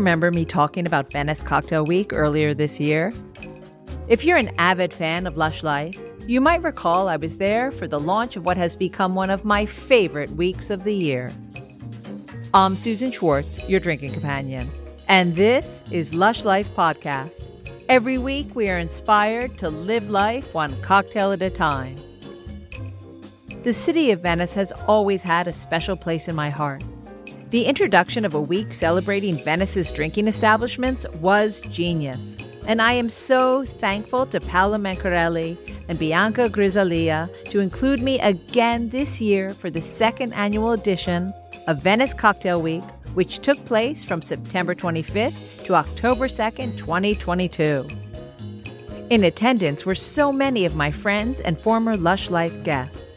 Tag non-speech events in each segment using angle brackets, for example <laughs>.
remember me talking about Venice Cocktail Week earlier this year? If you're an avid fan of Lush Life, you might recall I was there for the launch of what has become one of my favorite weeks of the year. I'm Susan Schwartz, your drinking companion, and this is Lush Life Podcast. Every week, we are inspired to live life one cocktail at a time. The city of Venice has always had a special place in my heart. The introduction of a week celebrating Venice's drinking establishments was genius. And I am so thankful to Paola Mencarelli and Bianca Grisalia to include me again this year for the second annual edition of Venice Cocktail Week, which took place from September 25th to October 2nd, 2022. In attendance were so many of my friends and former Lush Life guests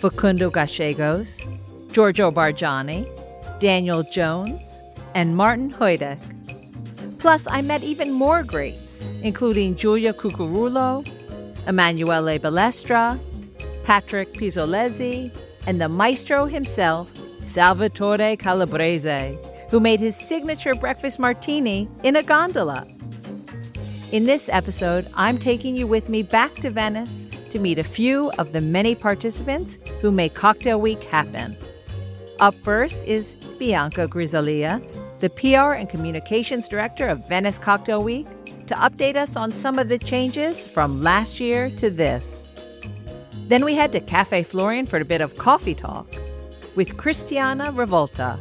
Facundo Gallegos, Giorgio Bargiani, Daniel Jones, and Martin Hudak. Plus, I met even more greats, including Giulia Cuccurullo, Emanuele Balestra, Patrick Pistolesi, and the maestro himself, Salvatore Calabrese, who made his signature breakfast martini in a gondola. In this episode, I'm taking you with me back to Venice to meet a few of the many participants who make Cocktail Week happen. Up first is Bianca Grisalia, the PR and Communications Director of Venice Cocktail Week, to update us on some of the changes from last year to this. Then we head to Cafe Florian for a bit of coffee talk with Cristiana Revolta.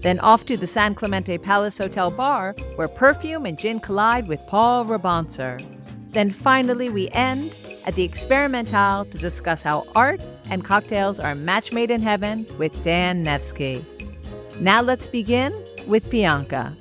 Then off to the San Clemente Palace Hotel bar, where perfume and gin collide with Paul Rabanser. Then finally, we end at the Experimental to discuss how art and cocktails are match made in heaven with Dan Nevsky. Now let's begin with Bianca.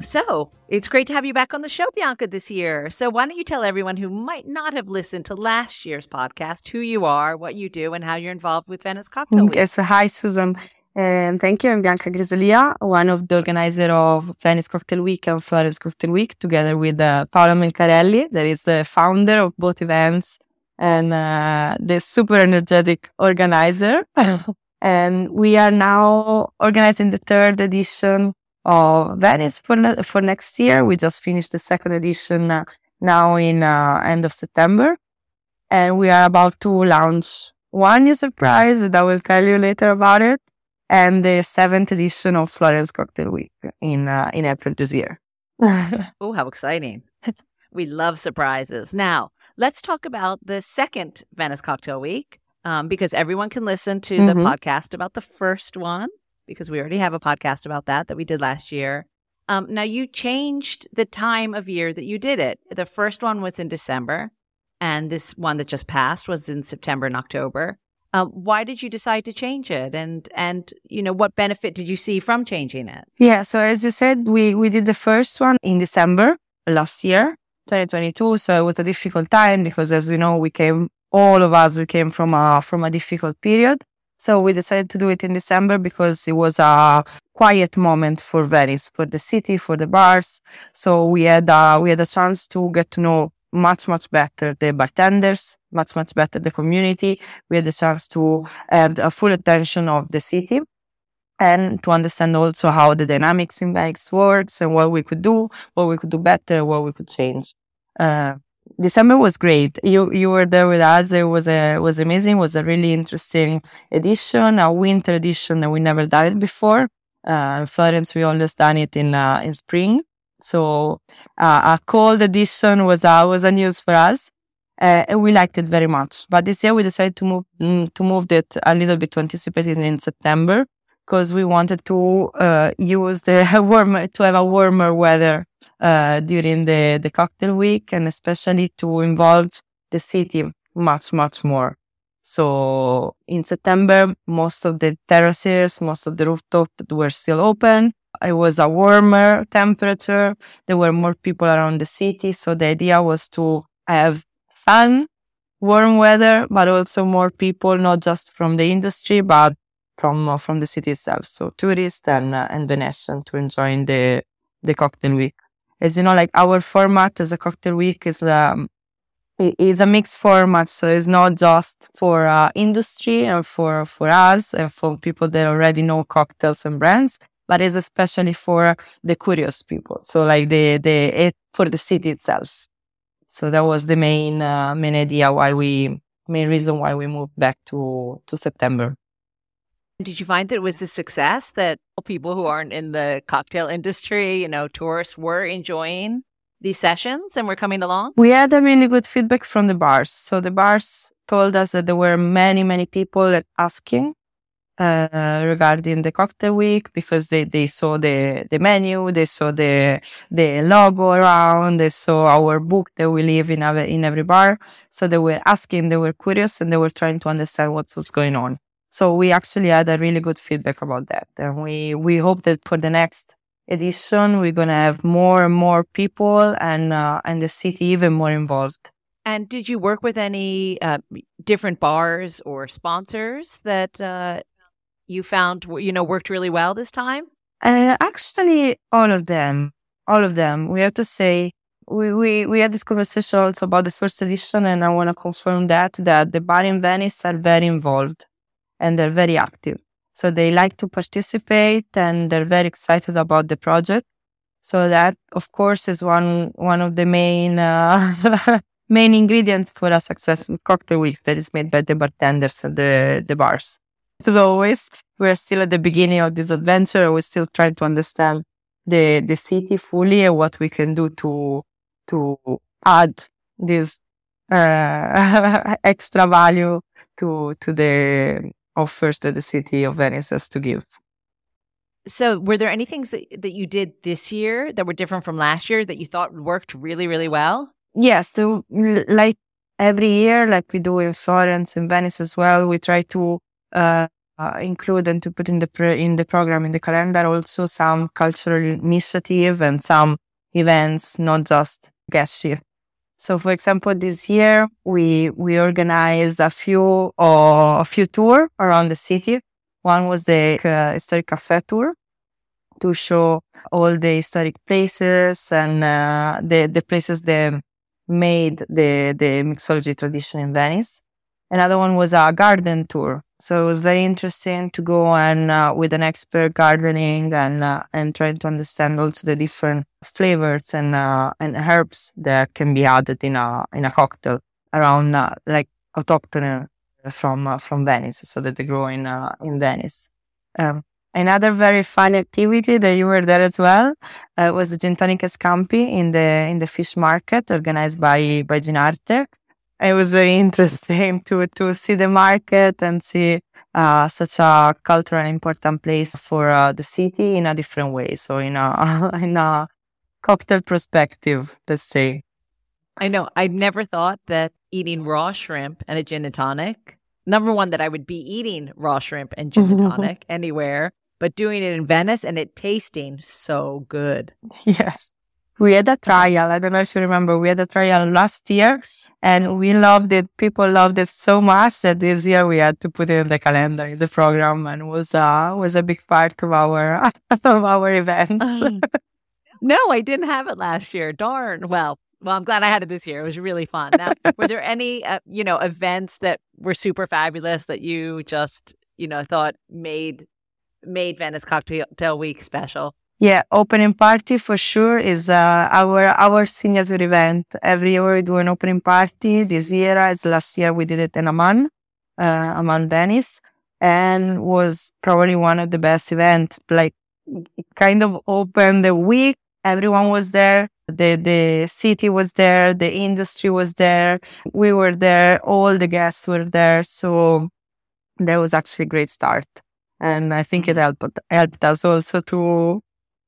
So, it's great to have you back on the show, Bianca, this year. So, why don't you tell everyone who might not have listened to last year's podcast who you are, what you do, and how you're involved with Venice Cocktail Week? Yes, hi, Susan. And thank you. I'm Bianca Grisalia, one of the organizer of Venice Cocktail Week and Florence Cocktail Week, together with uh, Paola Mencarelli, that is the founder of both events and uh, the super energetic organizer. <laughs> and we are now organizing the third edition of Venice for ne- for next year. We just finished the second edition uh, now in uh, end of September, and we are about to launch one new surprise that I will tell you later about it and the seventh edition of Florence Cocktail Week in uh, in April this year. <laughs> oh, how exciting! we love surprises. Now, let's talk about the second Venice Cocktail Week um, because everyone can listen to mm-hmm. the podcast about the first one because we already have a podcast about that that we did last year. Um, now, you changed the time of year that you did it. The first one was in December, and this one that just passed was in September and October. Um, why did you decide to change it, and and you know what benefit did you see from changing it? Yeah, so as you said, we we did the first one in December last year, 2022. So it was a difficult time because, as we know, we came all of us we came from a from a difficult period. So we decided to do it in December because it was a quiet moment for Venice, for the city, for the bars. So we had we had a chance to get to know much, much better the bartenders, much, much better the community. We had the chance to have a full attention of the city and to understand also how the dynamics in Venice works and what we could do, what we could do better, what we could change. Uh, December was great. You you were there with us. It was a was amazing. It was a really interesting edition, a winter edition that we never done it before. Uh, in Florence, we always done it in uh, in spring. So uh, a cold edition was uh, was a news for us, uh, and we liked it very much. But this year we decided to move mm, to move it a little bit to anticipate it in September because we wanted to uh, use the <laughs> warmer to have a warmer weather uh, during the the cocktail week, and especially to involve the city much much more. So in September, most of the terraces, most of the rooftops were still open it was a warmer temperature. There were more people around the city. So the idea was to have fun, warm weather, but also more people, not just from the industry, but from uh, from the city itself. So tourists and uh, and Venetian to enjoy the the cocktail week. As you know, like our format as a cocktail week is um, is a mixed format, so it's not just for uh, industry and for for us and for people that already know cocktails and brands, but it's especially for the curious people. So like the the it, for the city itself. So that was the main uh, main idea why we main reason why we moved back to to September. Did you find that it was a success that people who aren't in the cocktail industry, you know, tourists were enjoying these sessions and were coming along? We had a really good feedback from the bars. So the bars told us that there were many, many people asking uh, regarding the cocktail week because they, they saw the, the menu, they saw the the logo around, they saw our book that we leave in every, in every bar. So they were asking, they were curious, and they were trying to understand what's what's going on. So we actually had a really good feedback about that, and we we hope that for the next edition we're gonna have more and more people and uh, and the city even more involved. And did you work with any uh, different bars or sponsors that uh, you found you know worked really well this time? Uh, actually, all of them, all of them. We have to say we, we we had this conversation also about the first edition, and I want to confirm that that the bar in Venice are very involved and they're very active. So they like to participate and they're very excited about the project. So that, of course, is one one of the main uh, <laughs> main ingredients for a successful cocktail week that is made by the bartenders and the the bars as always, we're still at the beginning of this adventure. We're still trying to understand the the city fully and what we can do to to add this uh, <laughs> extra value to to the offers that the city of Venice has to give. So, were there any things that, that you did this year that were different from last year that you thought worked really, really well? Yes, the, like every year, like we do in Florence and Venice as well, we try to uh, include and to put in the in the program in the calendar also some cultural initiative and some events, not just guest shift. So, for example, this year we we organized a few uh, a few tour around the city. One was the uh, historic cafe tour to show all the historic places and uh, the the places that made the the mixology tradition in Venice. Another one was a garden tour so it was very interesting to go and uh, with an expert gardening and uh, and trying to understand also the different flavors and uh, and herbs that can be added in a in a cocktail around uh, like autochthonous from uh, from Venice, so that they grow in uh, in Venice. Um, another very fun activity that you were there as well was the Gin Tonic Scampi in the in the fish market organized by by Ginarte it was very <laughs> interesting to to see the market and see uh, such a cultural important place for uh, the city in a different way. So in a <laughs> in a cocktail perspective, let's say. I know. I never thought that eating raw shrimp and a gin and tonic. Number one, that I would be eating raw shrimp and gin and <laughs> tonic anywhere, but doing it in Venice and it tasting so good. Yes we had a trial. I don't know if you remember. We had a trial last year and we loved it. People loved it so much that this year we had to put it in the calendar, in the program and was, uh, was a big part of our, <laughs> of our events. Um, no, I didn't have it last year. Darn. Well, well, I'm glad I had it this year. It was really fun. Now, were there any, uh, you know, events that were super fabulous that you just, you know, thought made made Venice Cocktail Week special? Yeah, opening party for sure is uh, our our signature event. Every year we do an opening party. This year, as last year, we did it in Aman, uh, Aman Venice, and was probably one of the best events. Like, kind of opened the week. Everyone was there. The the city was there. The industry was there. We were there. All the guests were there. So that was actually a great start. And I think it helped helped us also to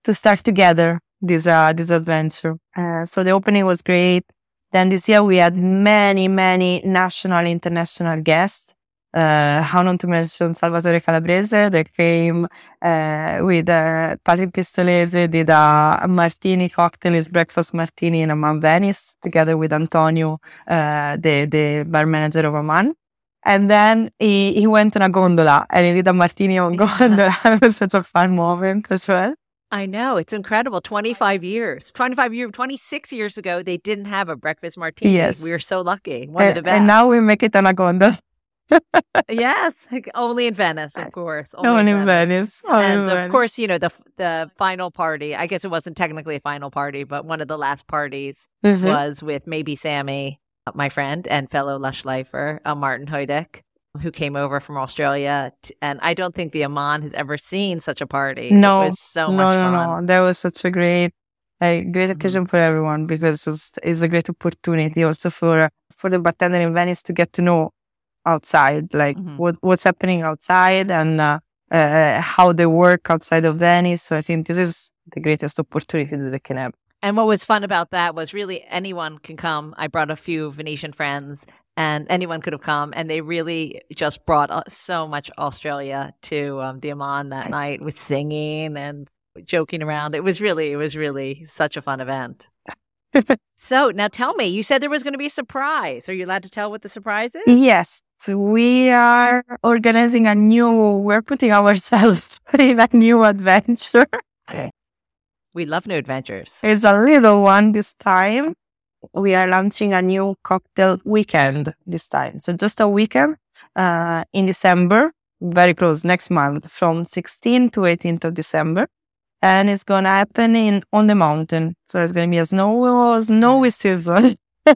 to start together this uh, this adventure. Uh, so the opening was great. Then this year we had many, many national, international guests. Uh, how not to mention Salvatore Calabrese that came uh, with uh, Patrick Pistolesi, did a, martini cocktail, his breakfast martini in Aman Venice, together with Antonio, uh, the, the bar manager of Aman. And then he, he went on a gondola and he did a martini on <laughs> gondola. it was such a fun moment as well. I know. It's incredible. 25 years. 25 years, 26 years ago, they didn't have a breakfast martini. Yes. We were so lucky. One and, of the best. and now we make it on a gondola. yes. Only in Venice, of course. Only, in Venice. Only and of Venice. course, you know, the the final party, I guess it wasn't technically a final party, but one of the last parties Mhm. was with maybe Sammy, my friend and fellow Lush lifer, uh, Martin Hudak, who came over from Australia. T- and I don't think the Aman has ever seen such a party. No, It was so no, much no, fun. no. That was such a great, a great Mhm. occasion for everyone because it's, it's a great opportunity also for for the bartender in Venice to get to know outside, like Mhm. what what's happening outside and uh, uh, how they work outside of Venice. So I think this is the greatest opportunity that they can have. And what was fun about that was really anyone can come. I brought a few Venetian friends and anyone could have come and they really just brought uh, so much Australia to um, the Aman that night with singing and joking around. It was really, it was really such a fun event. <laughs> so now tell me, you said there was going to be a surprise. Are you allowed to tell what the surprise is? Yes. So we are organizing a new, we're putting ourselves <laughs> in a new adventure. Okay. We love new adventures. It's a little one this time. We are launching a new cocktail weekend this time. So just a weekend uh, in December, very close next month, from 16th to 18th of December. And it's gonna happen in on the mountain. So it's gonna be a snow snowy season. <laughs>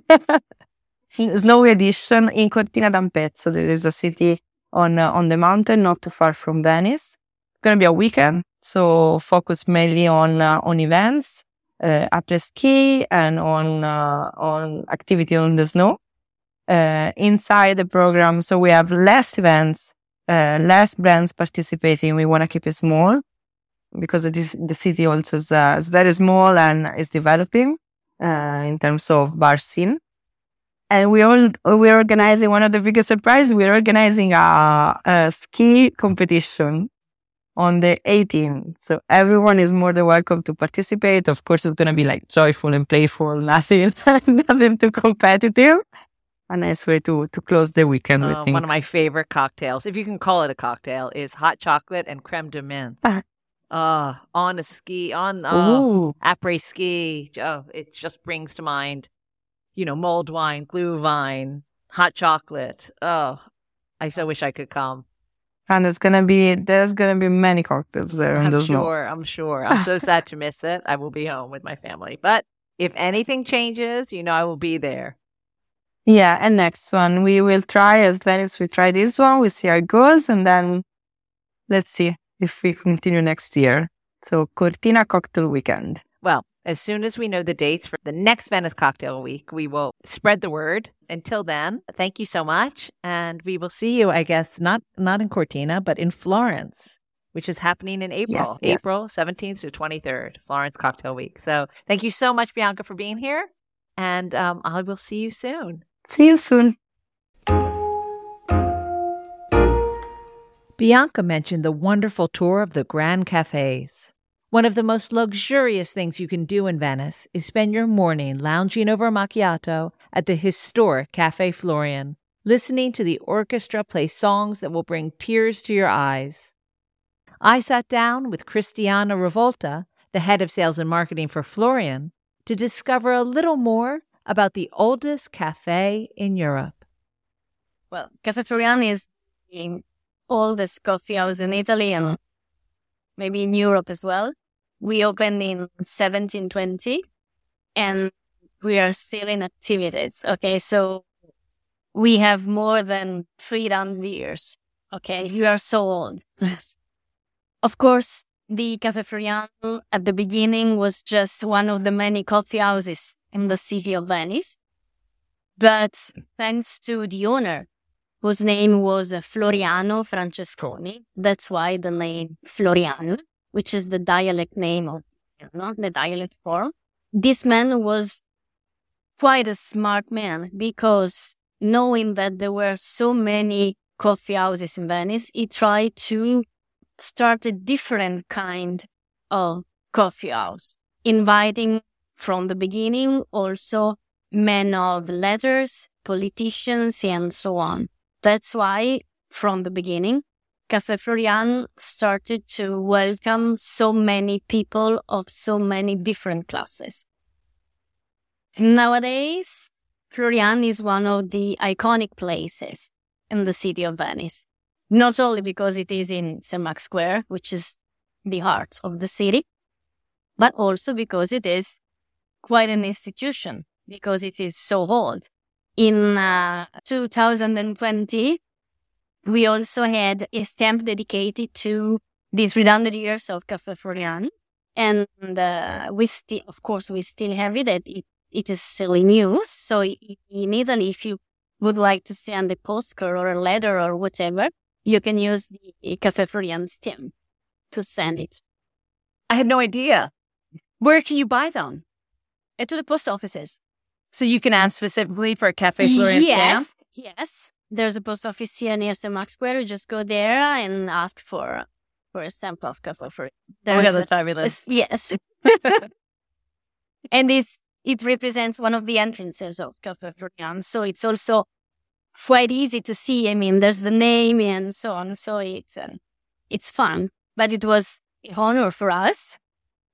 snowy edition in Cortina d'Ampezzo. There is a city on uh, on the mountain, not too far from Venice. It's gonna be a weekend, so focus mainly on uh, on events, uh, après ski, and on uh, on activity on the snow. Uh, inside the program, so we have less events, uh, less brands participating. We want to keep it small because the city also is, uh, is very small and is developing uh, in terms of bar scene. And we all we're organizing one of the biggest surprises. We're organizing a, a ski competition on the 18th. So everyone is more than welcome to participate. Of course, it's gonna be like joyful and playful, <laughs> nothing, nothing too competitive. A nice way to to close the weekend. Uh, one of my favorite cocktails, if you can call it a cocktail, is hot chocolate and creme de menthe. Ah. Uh, on a ski, on uh, après ski. Oh, it just brings to mind, you know, mulled wine, Glühwein, hot chocolate. Oh, I so wish I could come. And it's gonna be there's gonna be many cocktails there in I'm sure. I'm sure. I'm so sad to miss it. I will be home with my family. But if anything changes, you know, I will be there. Yeah, and next one we will try as Venice. We try this one. We see how it goes, and then let's see if we continue next year. So Cortina Cocktail Weekend. Well, as soon as we know the dates for the next Venice Cocktail Week, we will spread the word. Until then, thank you so much, and we will see you. I guess not not in Cortina, but in Florence, which is happening in April, Yes, yes. April seventeenth to twenty third, Florence Cocktail Week. So, thank you so much, Bianca, for being here, and um, I will see you soon. See you soon. Bianca mentioned the wonderful tour of the Grand Cafes. One of the most luxurious things you can do in Venice is spend your morning lounging over a macchiato at the historic Cafe Florian, listening to the orchestra play songs that will bring tears to your eyes. I sat down with Cristiana Revolta, the head of sales and marketing for Florian, to discover a little more about the oldest cafe in Europe. Well, Cafe Florian is the oldest coffee house in Italy and maybe in Europe as well. We opened in 1720 and we are still in activities. Okay. So we have more than 300 years. Okay. You are so old. <laughs> of course, the Cafe Florian at the beginning was just one of the many coffee houses in the city of Venice. But thanks to the owner, whose name was uh, Floriano Francesconi. That's why the name Floriano, which is the dialect name of, you know, the dialect form. This man was quite a smart man because knowing that there were so many coffee houses in Venice, he tried to start a different kind of coffee house, inviting from the beginning also men of letters, politicians, and so on. That's why, from the beginning, Cafe Florian started to welcome so many people of so many different classes. Nowadays, Florian is one of the iconic places in the city of Venice, not only because it is in. Mark's Square, which is the heart of the city, but also because it is quite an institution, because it is so old. In uh, 2020, we also had a stamp dedicated to these 300 years of Cafe Florian. And uh, we still, of course, we still have it. It it is still in use. So in Italy, if you would like to send a postcard or a letter or whatever, you can use the Cafe Florian stamp to send it. I had no idea. Where can you buy them? Uh, to the post offices. So you can ask specifically for a Cafe Florian yes, stamp? Yes. There's a post office here near St. Mark's Square. You just go there and ask for for a stamp of Cafe Florian. oh my God, that's fabulous. Yes. <laughs> <laughs> and it's it represents one of the entrances of Cafe Florian. So it's also quite easy to see. I mean, there's the name and so on. So it's uh, it's fun, but it was an honor for us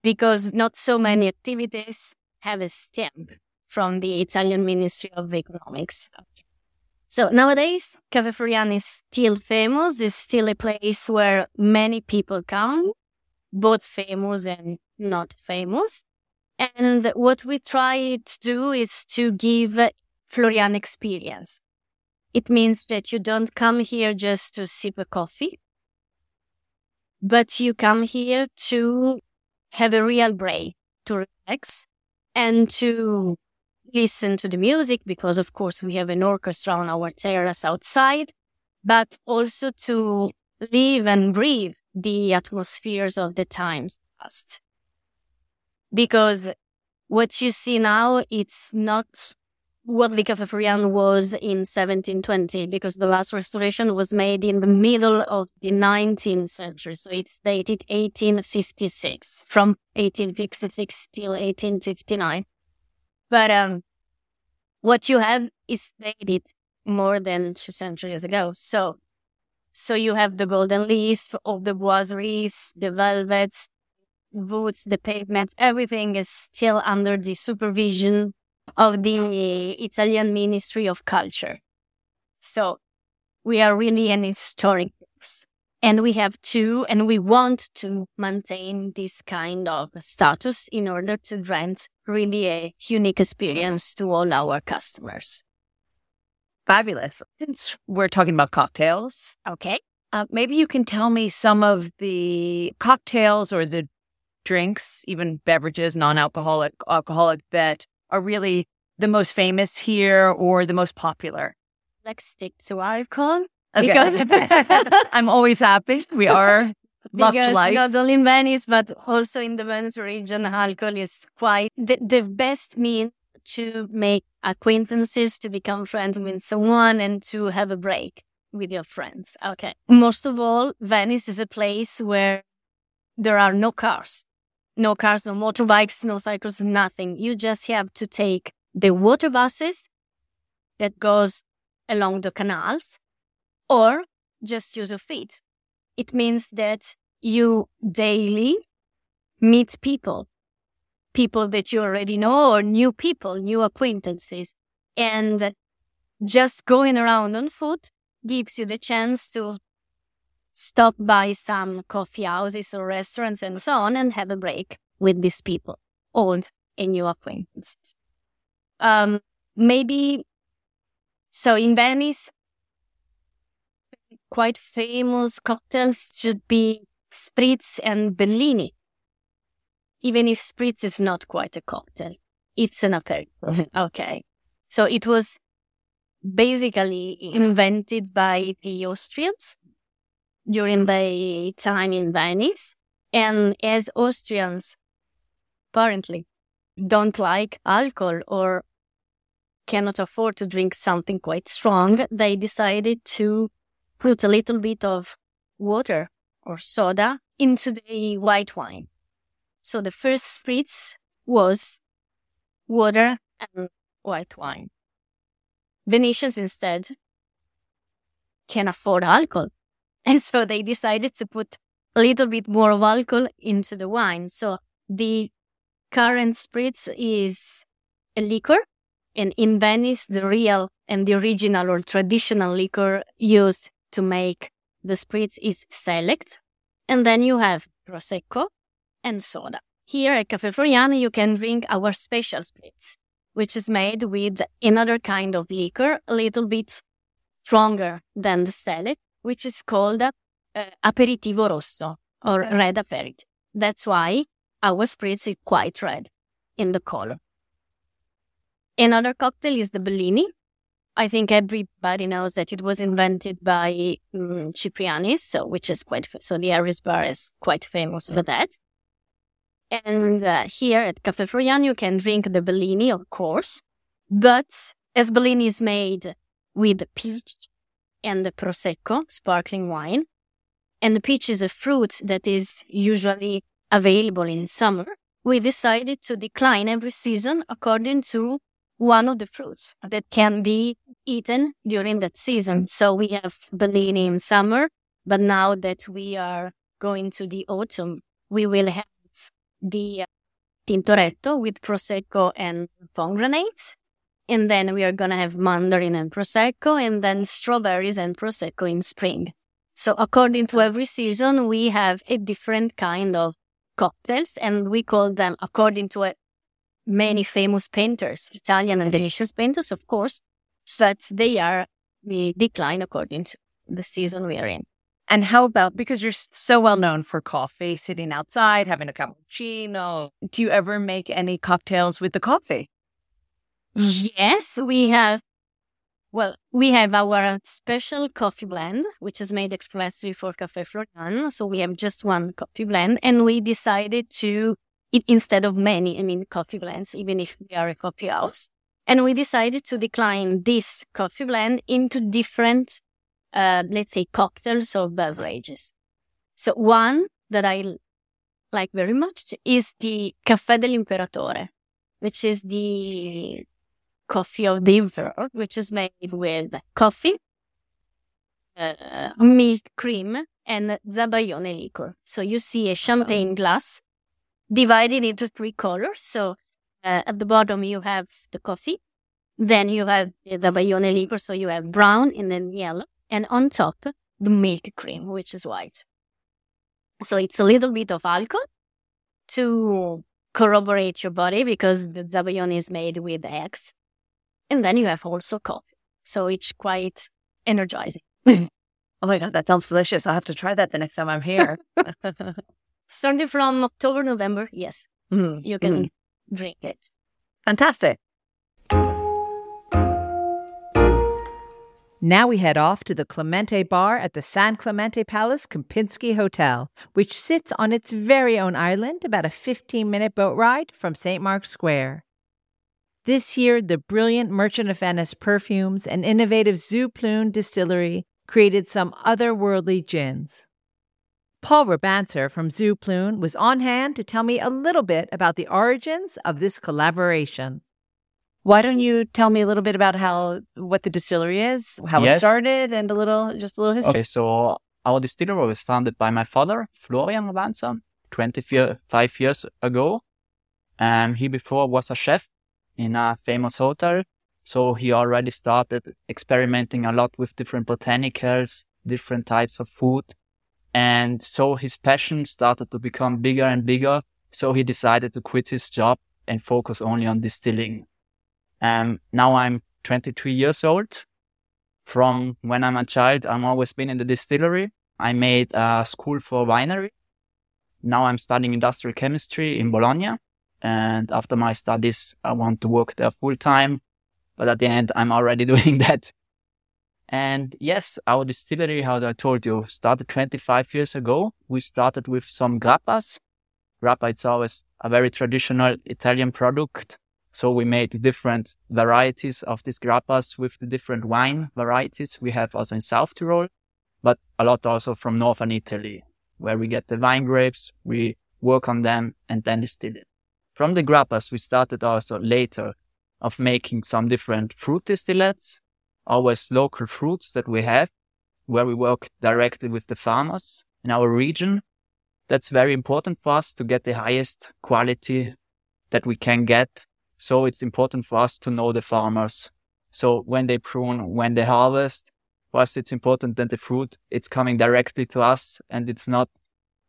because not so many activities have a stamp from the Italian Ministry of Economics. So nowadays, Cafe Florian is still famous. It's still a place where many people come, both famous and not famous. And what we try to do is to give Florian experience. It means that you don't come here just to sip a coffee, but you come here to have a real break, to relax and to listen to the music because of course we have an orchestra on our terrace outside, but also to live and breathe the atmospheres of the times past because what you see now, it's not what the Cafe was in 1720, because the last restoration was made in the middle of the 19th century. So it's dated 1856, from 1856 till 1859. But um, what you have is dated more than two centuries ago. So, so you have the golden leaf of the boiseries, the velvets, woods, the pavements, everything is still under the supervision of the Italian Ministry of Culture. So we are really an historic place. And we have to, and we want to maintain this kind of status in order to grant really a unique experience to all our customers. Fabulous. Since we're talking about cocktails, okay, uh, maybe you can tell me some of the cocktails or the drinks, even beverages, non-alcoholic, alcoholic that are really the most famous here or the most popular? Let's stick to alcohol. Okay. Because <laughs> I'm always happy. We are <laughs> because life. not only in Venice but also in the Veneto region, alcohol is quite the, the best mean to make acquaintances, to become friends with someone, and to have a break with your friends. Okay. Most of all, Venice is a place where there are no cars no cars, no motorbikes, no cycles, nothing. You just have to take the water buses that goes along the canals or just use your feet. It means that you daily meet people, people that you already know or new people, new acquaintances. And just going around on foot gives you the chance to stop by some coffee houses or restaurants and so on and have a break with these people, old and new acquaintances. Um, maybe, so in Venice, quite famous cocktails should be Spritz and Bellini. Even if Spritz is not quite a cocktail, it's an aperitif. <laughs> okay. So it was basically invented by the Austrians during their time in Venice. And as Austrians apparently don't like alcohol or cannot afford to drink something quite strong, they decided to put a little bit of water or soda into the white wine. So the first spritz was water and white wine. Venetians instead can afford alcohol <laughs> And so they decided to put a little bit more of alcohol into the wine. So the current spritz is a liquor. And in Venice, the real and the original or traditional liquor used to make the spritz is select. And then you have prosecco and soda. Here at Caffè Floriani, you can drink our special spritz, which is made with another kind of liquor, a little bit stronger than the select, which is called uh, aperitivo rosso or red aperitif. That's why our spritz is quite red in the color. Another cocktail is the Bellini. I think everybody knows that it was invented by um, Cipriani, so which is quite so the Harry's bar is quite famous for that. And uh, here at Caffè Floriani, you can drink the Bellini, of course, but as Bellini is made with peach and the prosecco, sparkling wine, and the peach is a fruit that is usually available in summer, we decided to decline every season according to one of the fruits that can be eaten during that season. So we have Bellini in summer, but now that we are going to the autumn, we will have the uh, Tintoretto with Prosecco and pomegranates. And then we are going to have mandarin and Prosecco and then strawberries and Prosecco in spring. So according to every season, we have a different kind of cocktails and we call them according to many famous painters, Italian and Venetian painters, of course, that they are we decline according to the season we are in. And how about because you're so well known for coffee, sitting outside, having a cappuccino, do you ever make any cocktails with the coffee? Yes, we have. Well, we have our special coffee blend, which is made expressly for Café Florian. So we have just one coffee blend, and we decided to instead of many, I mean, coffee blends, even if we are a coffee house. And we decided to decline this coffee blend into different, uh, let's say, cocktails or beverages. So one that I like very much is the Caffè dell'Imperatore, which is the coffee of the emperor, which is made with coffee, uh, milk cream, and Zabaione liquor. So you see a champagne glass divided into three colors. So uh, at the bottom you have the coffee, then you have the Bayonne liquor, so you have brown and then yellow, and on top the milk cream, which is white. So it's a little bit of alcohol to corroborate your body because the Zabaione is made with eggs. And then you have also coffee. So it's quite energizing. <laughs> oh my God, that sounds delicious. I'll have to try that the next time I'm here. <laughs> <laughs> starting from October, November, yes, mm you can mm drink it. Fantastic. Now we head off to the Clemente Bar at the San Clemente Palace Kempinski Hotel, which sits on its very own island, about a 15 minute boat ride from St. Mark's Square. This year, the brilliant Merchant of Venice perfumes and innovative Zu Plun distillery created some otherworldly gins. Paul Rabanser from Zu Plun was on hand to tell me a little bit about the origins of this collaboration. Why don't you tell me a little bit about how what the distillery is, how yes. it started, and a little just a little history? Okay, so our distillery was founded by my father, Florian Rabanser, 25 years ago. And he before was a chef in a famous hotel. So he already started experimenting a lot with different botanicals, different types of food. And so his passion started to become bigger and bigger. So he decided to quit his job and focus only on distilling. Um, now I'm 23 years old. From when I'm a child, I'm always been in the distillery. I made a school for winery. Now I'm studying industrial chemistry in Bologna. And after my studies, I want to work there full time. But at the end, I'm already <laughs> doing that. And yes, our distillery, how I told you, started 25 years ago. We started with some grappas. Grappa, it's always a very traditional Italian product. So we made different varieties of these grappas with the different wine varieties we have also in South Tyrol, but a lot also from Northern Italy, where we get the vine grapes, we work on them and then distill it. From the grappas, we started also later of making some different fruit distillates always local fruits that we have. where we work directly with the farmers in our region. That's very important for us to get the highest quality that we can get. So it's important for us to know the farmers. So when they prune, when they harvest, for us, it's important that the fruit, it's coming directly to us and it's not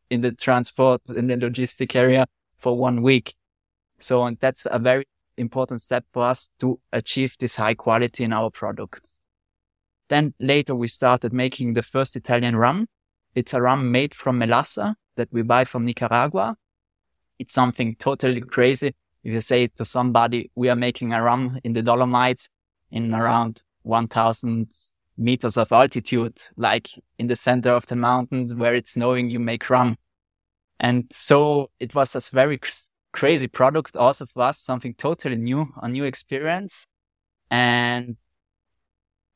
in the transport, in the logistic area for one week. So, and that's a very important step for us to achieve this high quality in our product. Then later we started making the first Italian rum. It's a rum made from melassa that we buy from Nicaragua. It's something totally crazy. If you say to somebody, we are making a rum in the Dolomites in around 1000 meters of altitude, like in the center of the mountains where it's snowing, you make rum. And so it was a very crazy product also for us, something totally new, a new experience. And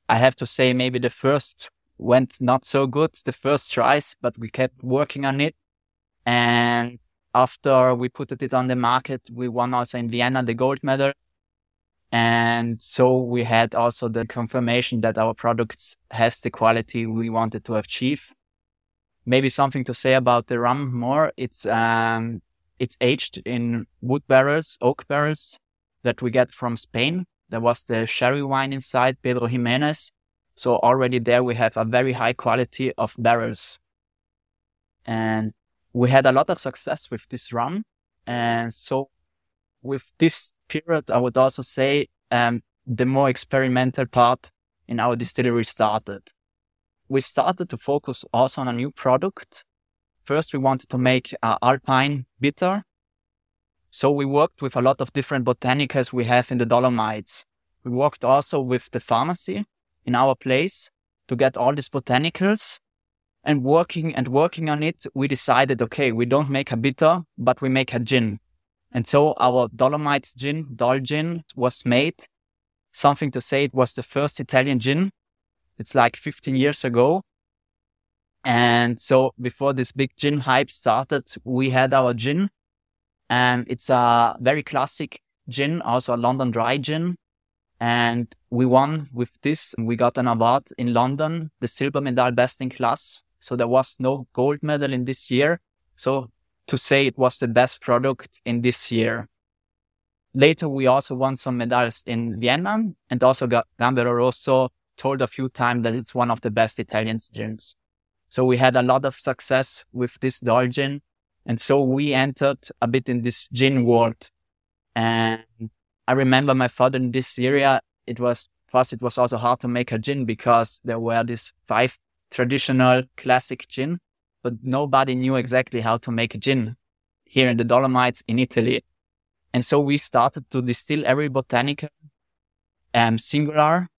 I have to say maybe the first went not so good, the first tries, but we kept working on it. And after we put it on the market, we won also in Vienna the gold medal and so we had also the confirmation that our products has the quality we wanted to achieve. Maybe something to say about the rum more. It's, um, it's aged in wood barrels, oak barrels that we get from Spain. There was the sherry wine inside, Pedro Ximénez. So already there we have a very high quality of barrels. And we had a lot of success with this rum. And so with this period, I would also say um, the more experimental part in our distillery started. We started to focus also on a new product. First, we wanted to make uh, Alpine bitter. So we worked with a lot of different botanicals we have in the Dolomites. We worked also with the pharmacy in our place to get all these botanicals and working and working on it. We decided, okay, we don't make a bitter, but we make a gin. And so our Dolomites gin, Dol gin, was made. Something to say it was the first Italian gin. It's like 15 years ago. And so before this big gin hype started, we had our gin and it's a very classic gin, also a London dry gin. And we won with this. We got an award in London, the silver medal best in class. So there was no gold medal in this year. So to say it was the best product in this year. Later, we also won some medals in Vienna and also Gambero Rosso told a few times that it's one of the best Italian gins. So we had a lot of success with this Dol gin. And so we entered a bit in this gin world. And I remember my father in this area, it was, first it was also hard to make a gin because there were these five traditional classic gin but nobody knew exactly how to make a gin here in the Dolomites in Italy. And so we started to distill every botanical um, singular.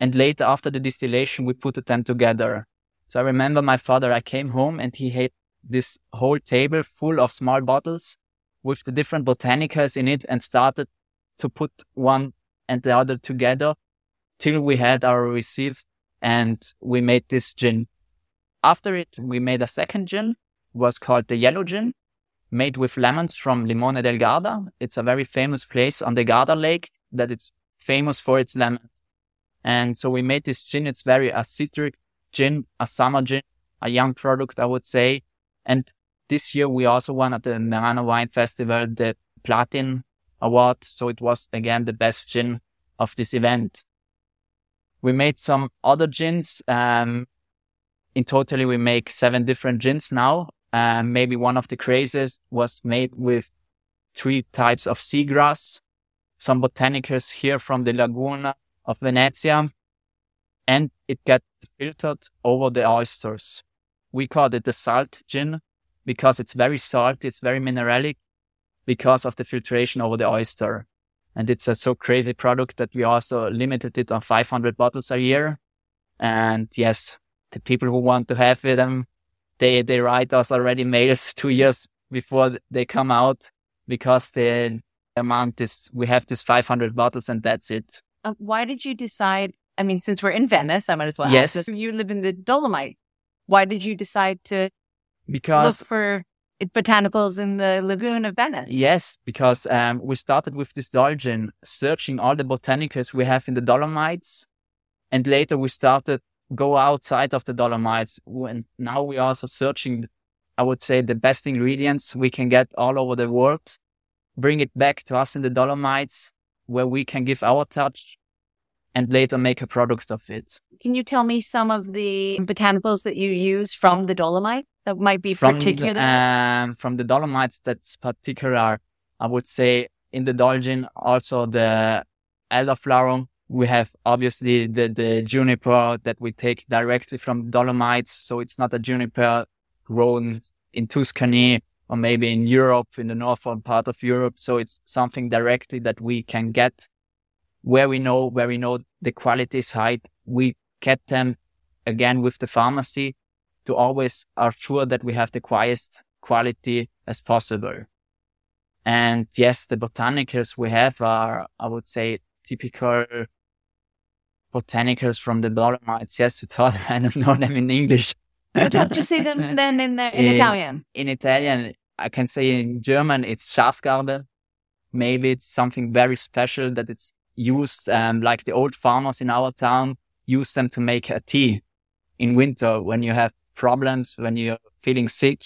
And later after the distillation, we put them together. So I remember my father, I came home and he had this whole table full of small bottles with the different botanicals in it and started to put one and the other together till we had our receipt and we made this gin. After it, we made a second gin, was called the Yellow Gin, made with lemons from Limone del Garda. It's a very famous place on the Garda Lake that it's famous for its lemons. And so we made this gin. It's very a citric gin, a summer gin, a young product, I would say. And this year we also won at the Merano Wine Festival the Platin Award. So it was again the best gin of this event. We made some other gins. Um, in totally we make seven different gins now. Um, maybe one of the craziest was made with three types of seagrass, some botanicals here from the Laguna of Venezia, and it gets filtered over the oysters. We call it the salt gin because it's very salty, it's very mineralic because of the filtration over the oyster. And it's a so crazy product that we also limited it on 500 bottles a year. And yes, the people who want to have them, they, they write us already mails <laughs> two years before they come out because the amount is, we have this 500 bottles and that's it. Uh, why did you decide? I mean, since we're in Venice, I might as well yes. ask. You live in the Dolomite. Why did you decide to because look for botanicals in the lagoon of Venice? Yes, because um, we started with this Dol gin, searching all the botanicals we have in the Dolomites. And later we started go outside of the Dolomites. And now we are also searching, I would say, the best ingredients we can get all over the world, bring it back to us in the Dolomites where we can give our touch and later make a product of it. Can you tell me some of the botanicals that you use from the Dolomite that might be from particular? The, um, from the Dolomites, that's particular. I would say in the dolgin, also the elderflower. We have obviously the, the juniper that we take directly from Dolomites. So it's not a juniper grown in Tuscany or maybe in Europe, in the northern part of Europe. So it's something directly that we can get where we know, where we know the quality is high. We get them again with the pharmacy to always are sure that we have the highest quality as possible. And yes, the botanicals we have are, I would say, typical botanicals from the Dolomites. Yes, it's hard. <laughs> I don't know them in English. But how do you say them <laughs> then in, the, in, in Italian? In Italian, I can say in German, it's Schafgarbe. Maybe it's something very special that it's used, um, like the old farmers in our town use them to make a tea in winter when you have problems, when you're feeling sick.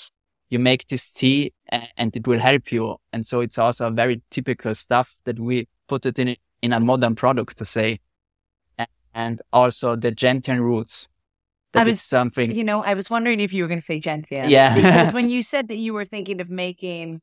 You make this tea and it will help you. And so it's also a very typical stuff that we put it in, in a modern product to say. And also the gentian roots. That I was something. You know, I was wondering if you were going to say gentian. Yeah. <laughs> because when <laughs> you said that you were thinking of making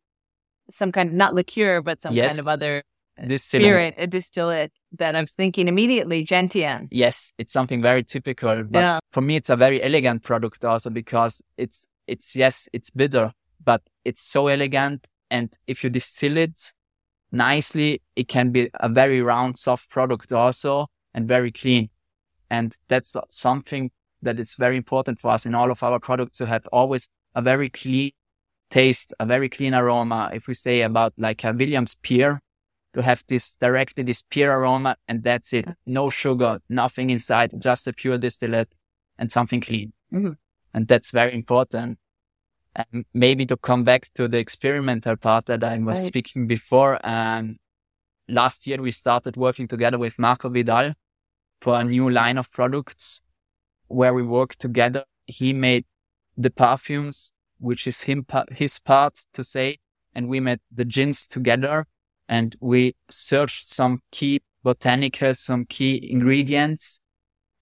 some kind of not liqueur, but some yes. kind of other distillate. spirit, a distillate, that I'm thinking immediately gentian. Yes, it's something very typical. But yeah. for me, it's a very elegant product also because it's it's yes, it's bitter, but it's so elegant. And if you distill it nicely, it can be a very round, soft product also and very clean. And that's something that is very important for us in all of our products to have always a very clean taste, a very clean aroma. If we say about like a Williams pear, to have this directly this pure aroma and that's it. No sugar, nothing inside, just a pure distillate and something clean. Mm-hmm. And that's very important. And maybe to come back to the experimental part that I was right. speaking before. Um, last year we started working together with Marco Vidal for a new line of products where we worked together. He made the perfumes, which is him, his part to say, and we made the gins together and we searched some key botanicals, some key ingredients,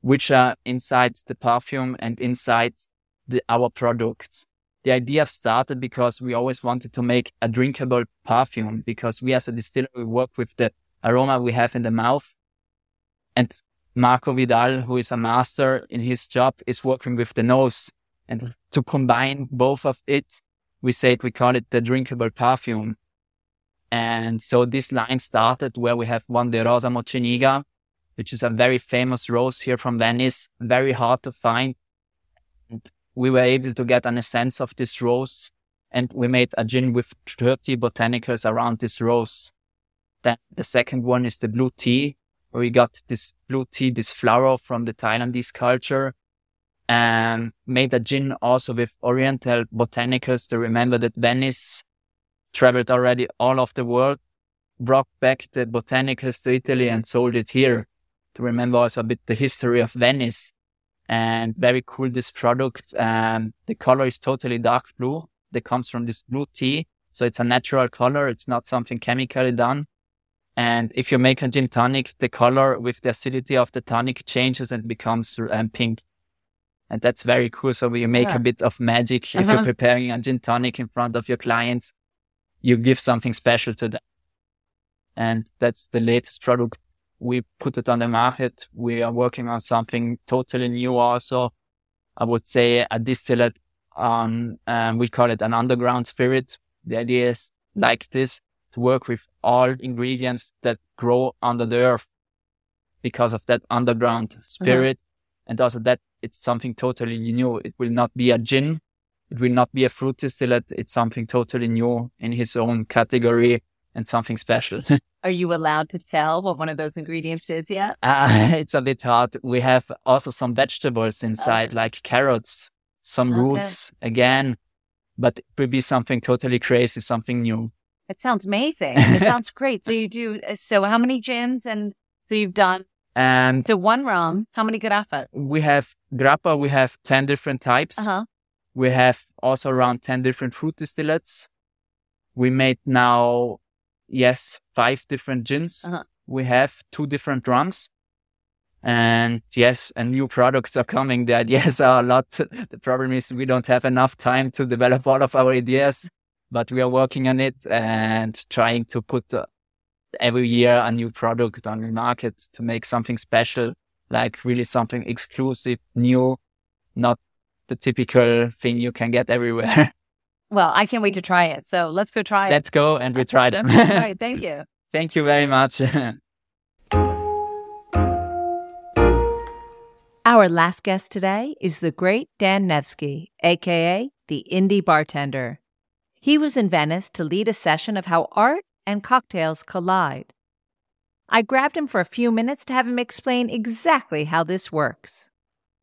which are inside the perfume and inside the, our products. The idea started because we always wanted to make a drinkable perfume because we as a distiller, we work with the aroma we have in the mouth. And Marco Vidal, who is a master in his job, is working with the nose. And to combine both of it, we said we call it the drinkable perfume. And so this line started where we have one De Rosa Mocenigo, which is a very famous rose here from Venice, very hard to find. And we were able to get an essence of this rose and we made a gin with 30 botanicals around this rose. Then the second one is the blue tea, where we got this blue tea, this flower from the Thailandese culture and made a gin also with oriental botanicals to remember that Venice traveled already all of the world, brought back the botanicals to Italy and sold it here to remember also a bit the history of Venice. And very cool, this product. Um, the color is totally dark blue that comes from this blue tea. So it's a natural color. It's not something chemically done. And if you make a gin tonic, the color with the acidity of the tonic changes and becomes um, pink. And that's very cool. So you make Yeah. a bit of magic. If Uh-huh. you're preparing a gin tonic in front of your clients, you give something special to them. And that's the latest product. We put it on the market. We are working on something totally new also. I would say a distillate on, um, we call it an underground spirit. The idea is like this to work with all ingredients that grow under the earth because of that underground spirit. And also that it's something totally new. It will not be a gin. It will not be a fruit distillate. It's something totally new in his own category and something special. <laughs> Are you allowed to tell what one of those ingredients is yet? Uh, <laughs> <laughs> it's a bit hard. We have also some vegetables inside, Okay. like carrots, some Okay. roots again, but it will be something totally crazy, something new. It sounds amazing. it sounds great. So you do. So how many gins? And so you've done And So one rum, how many grappa? we have grappa, we have 10 different types. Uh huh. We have also around 10 different fruit distillates. We made now, yes, five different gins. Uh-huh. We have two different drums. And yes, and new products are coming. The ideas <laughs> are a lot. The problem is we don't have enough time to develop all of our ideas, but we are working on it and trying to put uh, every year a new product on the market to make something special, like really something exclusive, new, not the typical thing you can get everywhere. <laughs> Well, I can't wait to try it. So let's go try it. Let's go and we try <laughs> them. All right. <laughs> Thank you. Thank you very much. Our last guest today is the great Dan Nevsky, aka the indie bartender. He was in Venice to lead a session of how art and cocktails collide. I grabbed him for a few minutes to have him explain exactly how this works.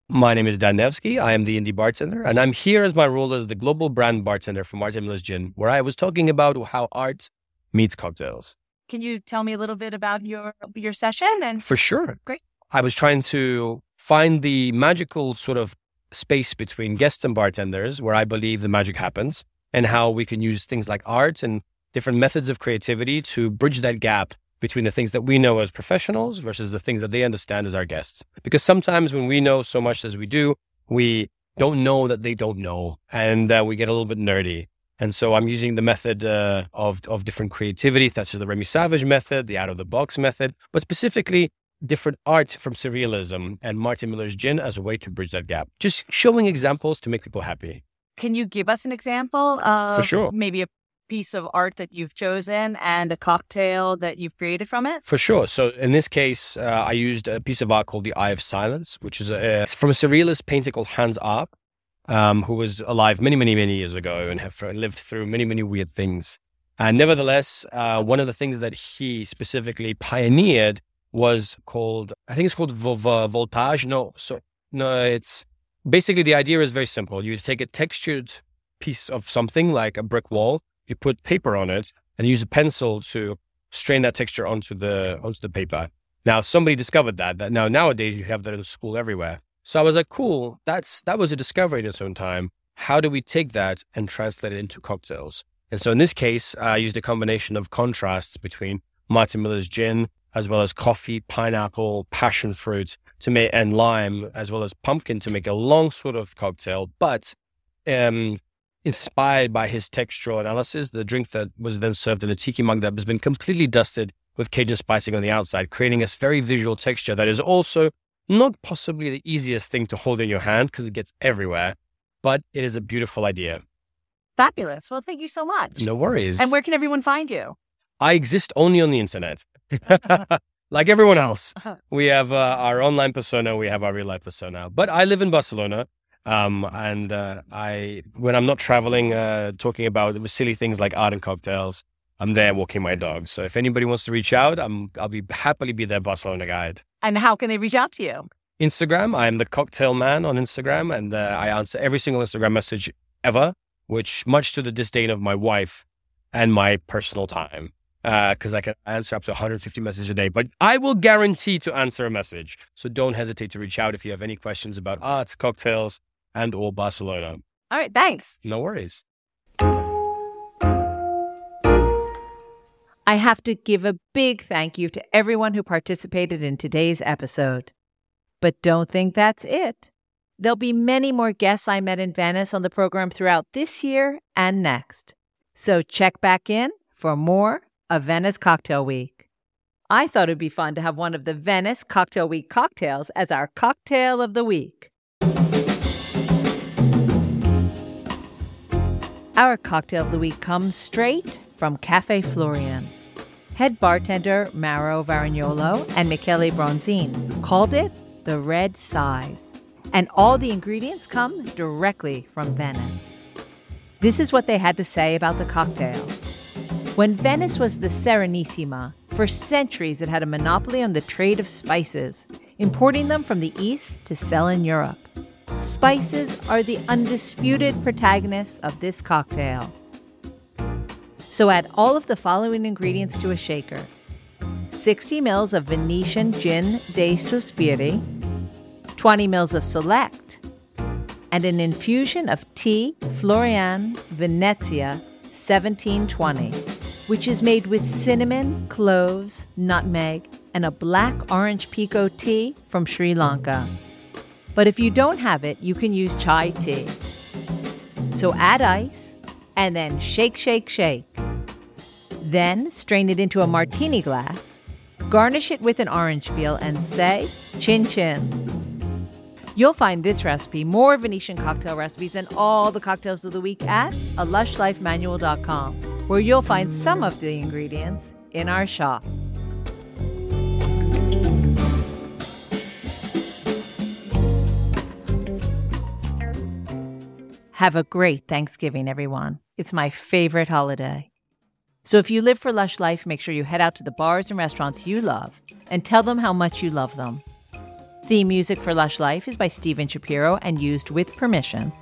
My name is Dan Nevsky. I am the indie bartender, and I'm here as my role as the global brand bartender for Martin Miller's Gin, where I was talking about how art meets cocktails. Can you tell me a little bit about your your session and For sure. Great. I was trying to find the magical sort of space between guests and bartenders where I believe the magic happens and how we can use things like art and different methods of creativity to bridge that gap between the things that we know as professionals versus the things that they understand as our guests. Because sometimes when we know so much as we do, we don't know that they don't know and uh, we get a little bit nerdy. And so I'm using the method uh, of, of different creativity, such as the Remy Savage method, the out of the box method, but specifically different art from surrealism and Martin Miller's gin as a way to bridge that gap. Just showing examples to make people happy. can you give us an example of sure. maybe a piece of art that you've chosen and a cocktail that you've created from it? For sure. So in this case, uh, I used a piece of art called The Eye of Silence, which is a, from a surrealist painter called Hans Arp, um, who was alive many, many, many years ago and have lived through many, many weird things. And nevertheless, uh, one of the things that he specifically pioneered was called, I think it's called vo- vo- voltage. No, so no, it's basically the idea is very simple. You take a textured piece of something like a brick wall, you put paper on it, and use a pencil to strain that texture onto the onto the paper. Now somebody discovered that. That now nowadays you have that in school everywhere. So I was like, cool. That's that was a discovery in its own time. How do we take that and translate it into cocktails? And so in this case, I used a combination of contrasts between Martin Miller's gin, as well as coffee, pineapple, passion fruit to make and lime, as well as pumpkin to make a long sort of cocktail, but um, inspired by his textural analysis. The drink that was then served in a tiki mug that has been completely dusted with Cajun spicing on the outside, creating a very visual texture that is also not possibly the easiest thing to hold in your hand because it gets everywhere, but it is a beautiful idea. Fabulous. Well, thank you so much. No worries. And where can everyone find you? I exist only on the internet. <laughs> like everyone else. Uh-huh. We have uh, our online persona, we have our real life persona. But I live in Barcelona. Um, and uh, I, when I'm not traveling, uh, talking about silly things like art and cocktails, I'm there walking my dog. So if anybody wants to reach out, I'm, I'll be happily be their Barcelona guide. And how can they reach out to you? Instagram, I am the cocktail man on Instagram, and uh, I answer every single Instagram message ever, which much to the disdain of my wife and my personal time, because I can answer up to 150 messages a day. But I will guarantee to answer a message, so don't hesitate to reach out if you have any questions about art, cocktails, and or Barcelona. All right. Thanks. No worries. I have to give a big thank you to everyone who participated in today's episode. But don't think that's it. There'll be many more guests I met in Venice on the program throughout this year and next. So check back in for more of Venice Cocktail Week. I thought it'd be fun to have one of the Venice Cocktail Week cocktails as our cocktail of the week. Our cocktail of the week comes straight from Cafe Florian. Head bartender Mauro Varignolo and Michele Bronzin called it the red size, and all the ingredients come directly from Venice. This is what they had to say about the cocktail. When Venice was the Serenissima, for centuries it had a monopoly on the trade of spices, importing them from the East to sell in Europe. Spices are the undisputed protagonists of this cocktail. So add all of the following ingredients to a shaker 60 ml of Venetian Gin dei Sospiri, 20 ml of Select, and an infusion of tea Florian Venezia 1720, which is made with cinnamon, cloves, nutmeg, and a black orange pekoe tea from Sri Lanka. But if you don't have it, you can use chai tea. So add ice and then shake, shake, shake. Then strain it into a martini glass, garnish it with an orange peel, and say chin chin. You'll find this recipe, more Venetian cocktail recipes, and all the cocktails of the week at a lushlifemanual.com, where you'll find some of the ingredients in our shop. Have a great Thanksgiving, everyone. It's my favorite holiday. So if you live for Lush Life, make sure you head out to the bars and restaurants you love and tell them how much you love them. Theme music for Lush Life is by Steven Shapiro and used with permission.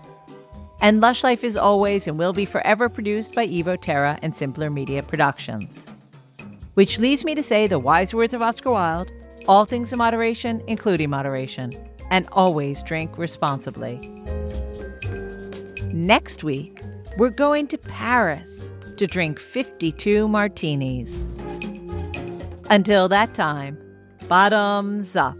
And Lush Life is always and will be forever produced by Evo Terra and Simpler Media Productions. Which leads me to say the wise words of Oscar Wilde all things in moderation, including moderation, and always drink responsibly. Next week, we're going to Paris to drink 52 martinis. Until that time, bottoms up.